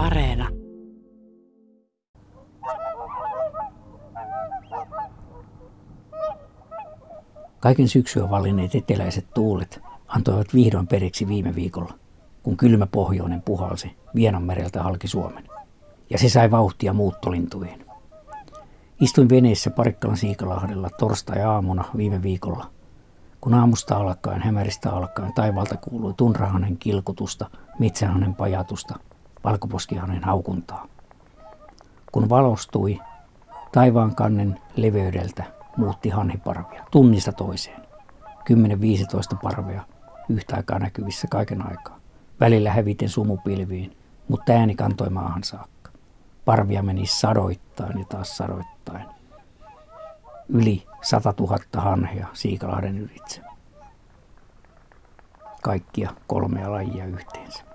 Areena. Kaiken syksyä vallinneet eteläiset tuulet antoivat vihdoin periksi viime viikolla, kun kylmä pohjoinen puhalsi Vienanmereltä halki Suomen. Ja se sai vauhtia muuttolintuihin. Istuin veneessä Parikkalan Siikalahdella torstai-aamuna viime viikolla, kun aamusta alkaen, hämäristä alkaen taivaalta kuului tunrahanen kilkutusta, metsähanen pajatusta, valkoposkihanen haukuntaa. Kun valostui, taivaan kannen leveydeltä muutti hanhiparvia tunnista toiseen. 10-15 parvea yhtä aikaa näkyvissä kaiken aikaa. Välillä häviten sumupilviin, mutta ääni kantoi maahan saakka. Parvia meni sadoittain ja taas sadoittain. Yli 100 000 hanhea Siikalahden ylitse. Kaikkia kolmea lajia yhteensä.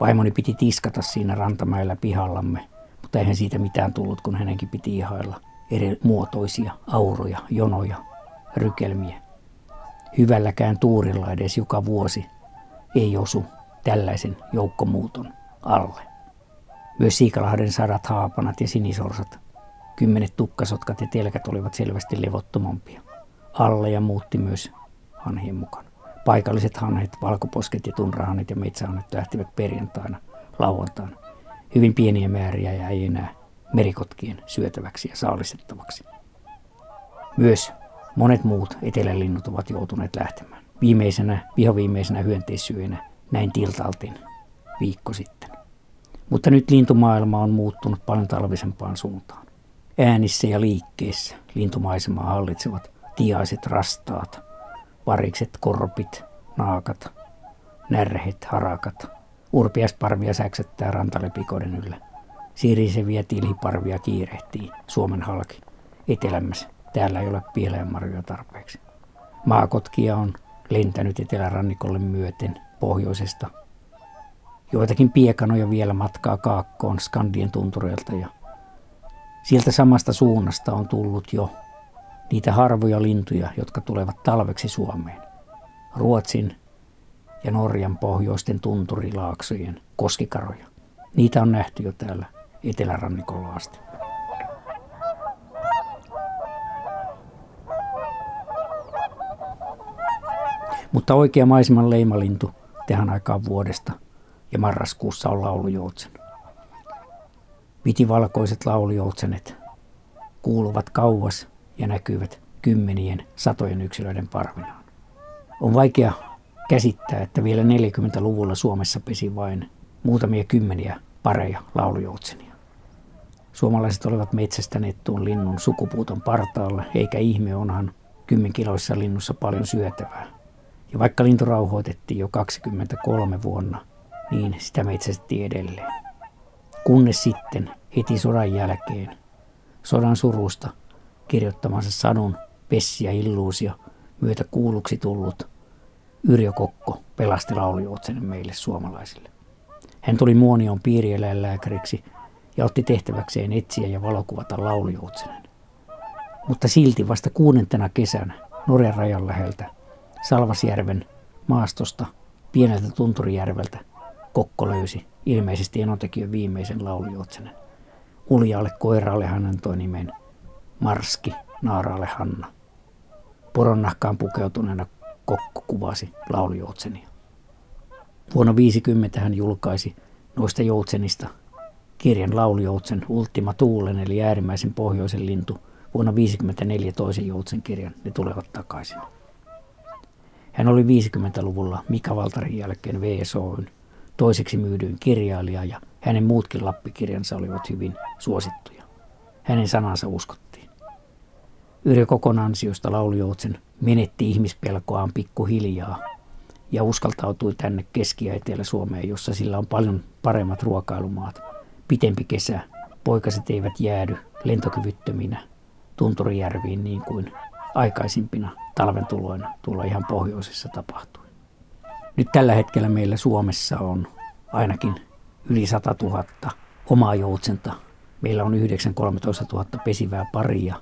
Vaimoni piti tiskata siinä rantamäellä pihallamme, mutta eihän siitä mitään tullut, kun hänenkin piti ihailla eri muotoisia auroja, jonoja, rykelmiä. Hyvälläkään tuurilla edes joka vuosi ei osu tällaisen joukkomuuton alle. Myös Siikalahden sadat haapanat ja sinisorsat, kymmenet tukkasotkat ja telkät olivat selvästi levottomampia. Alle ja muutti myös hanhien mukaan. Paikalliset hanhet, valkoposket ja tunrahanhet ja metsähanhet lähtivät perjantaina, lauantaina. Hyvin pieniä määriä ja ei enää merikotkien syötäväksi ja saalistettavaksi. Myös monet muut etelälinnut ovat joutuneet lähtemään. Viimeisenä, vihoviimeisenä hyönteissyönä näin tiltaltin viikko sitten. Mutta nyt lintumaailma on muuttunut paljon talvisempaan suuntaan. Äänissä ja liikkeessä lintumaisemaa hallitsevat tiaiset rastaat, varikset, korpit, naakat, närhet, harakat. Urpiasparvia säksättää rantalepikoiden yllä. Siriseviä tilhiparvia kiirehtii Suomen halki etelämmässä. Täällä ei ole pieleenmarjoja tarpeeksi. Maakotkia on lentänyt etelärannikolle myöten pohjoisesta. Joitakin piekanoja vielä matkaa kaakkoon Skandien tuntureilta ja sieltä samasta suunnasta on tullut jo niitä harvoja lintuja, jotka tulevat talveksi Suomeen. Ruotsin ja Norjan pohjoisten tunturilaaksojen koskikaroja. Niitä on nähty jo täällä etelärannikolla asti. Mutta oikea maiseman leimalintu tähän aikaan vuodesta ja marraskuussa on laulujoutsen. Vitivalkoiset laulujoutsenet kuuluvat kauas ja näkyvät kymmenien, satojen yksilöiden parvinaan. On vaikea käsittää, että vielä 40-luvulla Suomessa pesi vain muutamia kymmeniä pareja laulujoutsenia. Suomalaiset olivat metsästäneet tuon linnun sukupuuton partaalle, eikä ihme onhan kymmenkiloissa linnussa paljon syötävää. Ja vaikka lintu rauhoitettiin jo 23 vuonna, niin sitä metsästettiin edelleen. Kunnes sitten heti sodan jälkeen sodan surusta kirjoittamansa sadun Pessi ja Illuusio myötä kuulluksi tullut Yrjö Kokko pelasti laulujoutsenen meille suomalaisille. Hän tuli Muonion piirieläinlääkäriksi ja otti tehtäväkseen etsiä ja valokuvata laulujoutsenen. Mutta silti vasta kuudentena kesänä Norjan rajan läheltä Salvasjärven maastosta pieneltä Tunturijärveltä Kokko löysi ilmeisesti Enotekiön viimeisen laulujoutsenen. Uljalle koiraalle hän antoi nimen Marski naaraalle Hanna. Poronnahkaan pukeutuneena Kokko kuvasi laulujoutsenia. Vuonna 50 hän julkaisi noista joutsenista kirjan laulujoutsen Ultima Tuulen eli äärimmäisen pohjoisen lintu. Vuonna 54 toisen joutsen kirjan Ne tulevat takaisin. Hän oli 50-luvulla Mika Valtarin jälkeen VSOyn toiseksi myydyin kirjailija ja hänen muutkin lappikirjansa olivat hyvin suosittuja. Hänen sanansa uskottiin. Yrjö Kokon ansiosta laulujoutsen menetti ihmispelkoaan pikkuhiljaa ja uskaltautui tänne Keski- ja Etelä-Suomeen, jossa sillä on paljon paremmat ruokailumaat. Pitempi kesä, poikaset eivät jäädy lentokyvyttöminä Tunturijärviin niin kuin aikaisimpina talven tuloina tuolla ihan pohjoisessa tapahtui. Nyt tällä hetkellä meillä Suomessa on ainakin yli 100 000 omaa joutsenta. Meillä on 9-13 000 pesivää paria,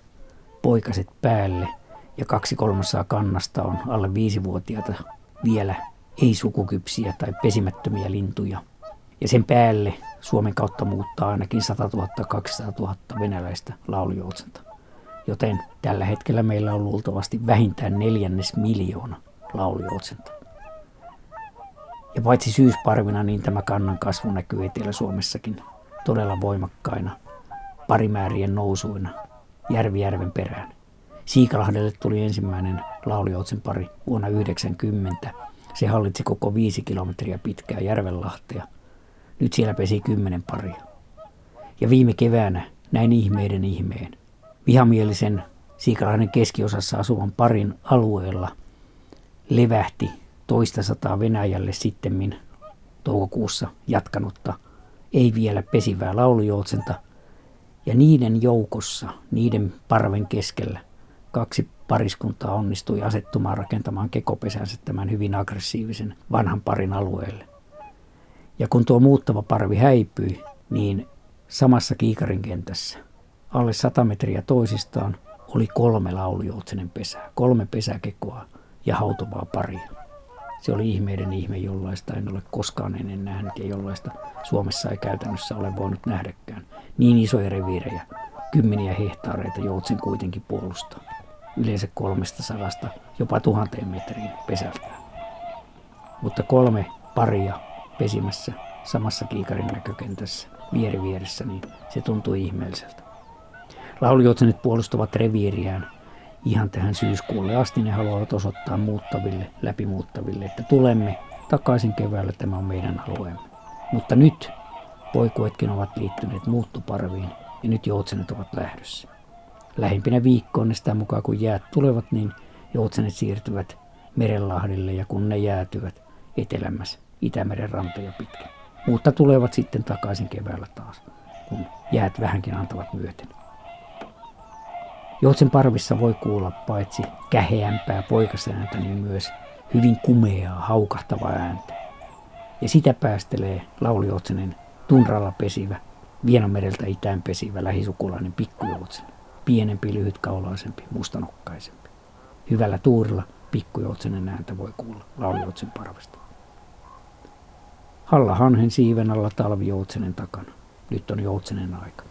poikaset päälle ja kaksi kolmasosaa kannasta on alle viisivuotiaita vielä ei-sukukypsiä tai pesimättömiä lintuja. Ja sen päälle Suomen kautta muuttaa ainakin 100 000-200 000 venäläistä laulujoutsenta. Joten tällä hetkellä meillä on luultavasti vähintään neljännes miljoona laulujoutsenta. Ja paitsi syysparvina, niin tämä kannan kasvu näkyy Etelä-Suomessakin todella voimakkaina parimäärien nousuina järvi järven perään. Siikalahdelle tuli ensimmäinen laulioutsen pari vuonna 90. Se hallitsi koko viisi kilometriä pitkää järvenlahtea. Nyt siellä pesi kymmenen paria. Ja viime keväänä näin ihmeiden ihmeen. Vihamielisen Siikalahden keskiosassa asuvan parin alueella levähti toista sataa Venäjälle sittemmin toukokuussa jatkanutta ei vielä pesivää laulujoutsenta. Ja niiden joukossa, niiden parven keskellä, kaksi pariskuntaa onnistui asettumaan rakentamaan kekopesänsä tämän hyvin aggressiivisen vanhan parin alueelle. Ja kun tuo muuttava parvi häipyi, niin samassa kiikarin kentässä, alle 100 metriä toisistaan, oli kolme laulujoutsenen pesää, kolme pesäkekoa ja hautuvaa paria. Se oli ihmeiden ihme, jollaista en ole koskaan ennen nähnyt ja jollaista Suomessa ei käytännössä ole voinut nähdäkään. Niin isoja reviirejä, kymmeniä hehtaareita joutsen kuitenkin puolustaa. Yleensä kolmesta sadasta jopa tuhanteen metriin pesältään. Mutta kolme paria pesimässä samassa kiikarin näkökentässä vieri vieressä, niin se tuntui ihmeelliseltä. Laulujoutsenet puolustavat reviiriään ihan tähän syyskuulle asti. Ne haluavat osoittaa muuttaville, läpimuuttaville, että tulemme takaisin keväällä, tämä on meidän alueemme. Mutta nyt poikuetkin ovat liittyneet muuttoparviin ja nyt joutsenet ovat lähdössä. Lähimpinä viikkoon sitä mukaan kun jäät tulevat, niin joutsenet siirtyvät Merenlahdille ja kun ne jäätyvät etelämässä Itämeren rantoja pitkin. Mutta tulevat sitten takaisin keväällä taas, kun jäät vähänkin antavat myöten. Joutsen parvissa voi kuulla paitsi käheämpää poikasääntä, niin myös hyvin kumeaa, haukahtavaa ääntä. Ja sitä päästelee laulujoutsenen tunralla pesivä, Vienomereltä itään pesivä lähisukulainen pikkujoutsen. Pienempi, lyhytkaulaisempi, mustanokkaisempi. Hyvällä tuurilla pikkujoutsenen ääntä voi kuulla laulujoutsen parvesta. Halla hanhen siiven alla talvijoutsenen takana. Nyt on joutsenen aika.